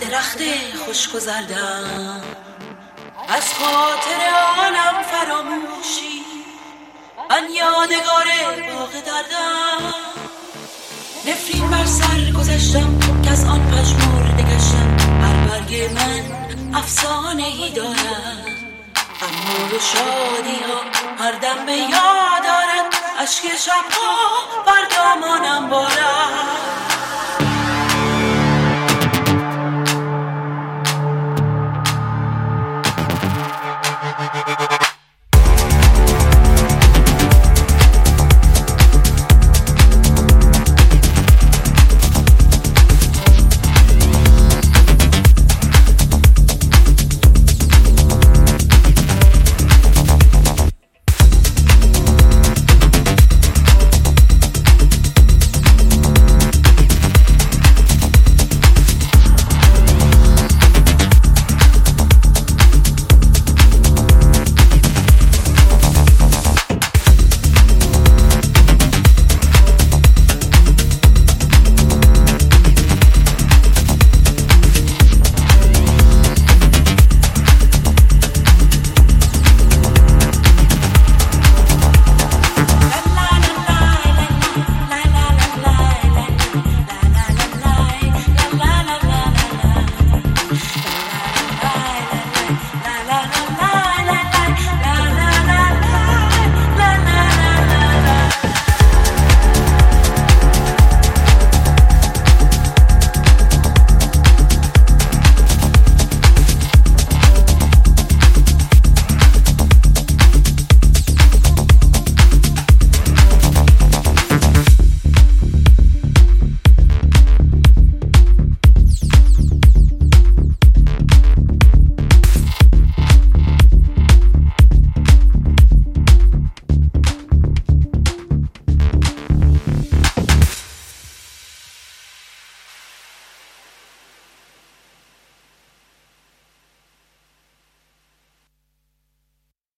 درخت خوش گذردم از خاطر آنم فراموشی. من یادگار باغ دردم. نفرین بر سر گذشتم که از آن پشمرده گشتم هر برگ من افسانه ای دارد اما و شادی ها هر دم به یاد دارد اشک شبها بر دامانم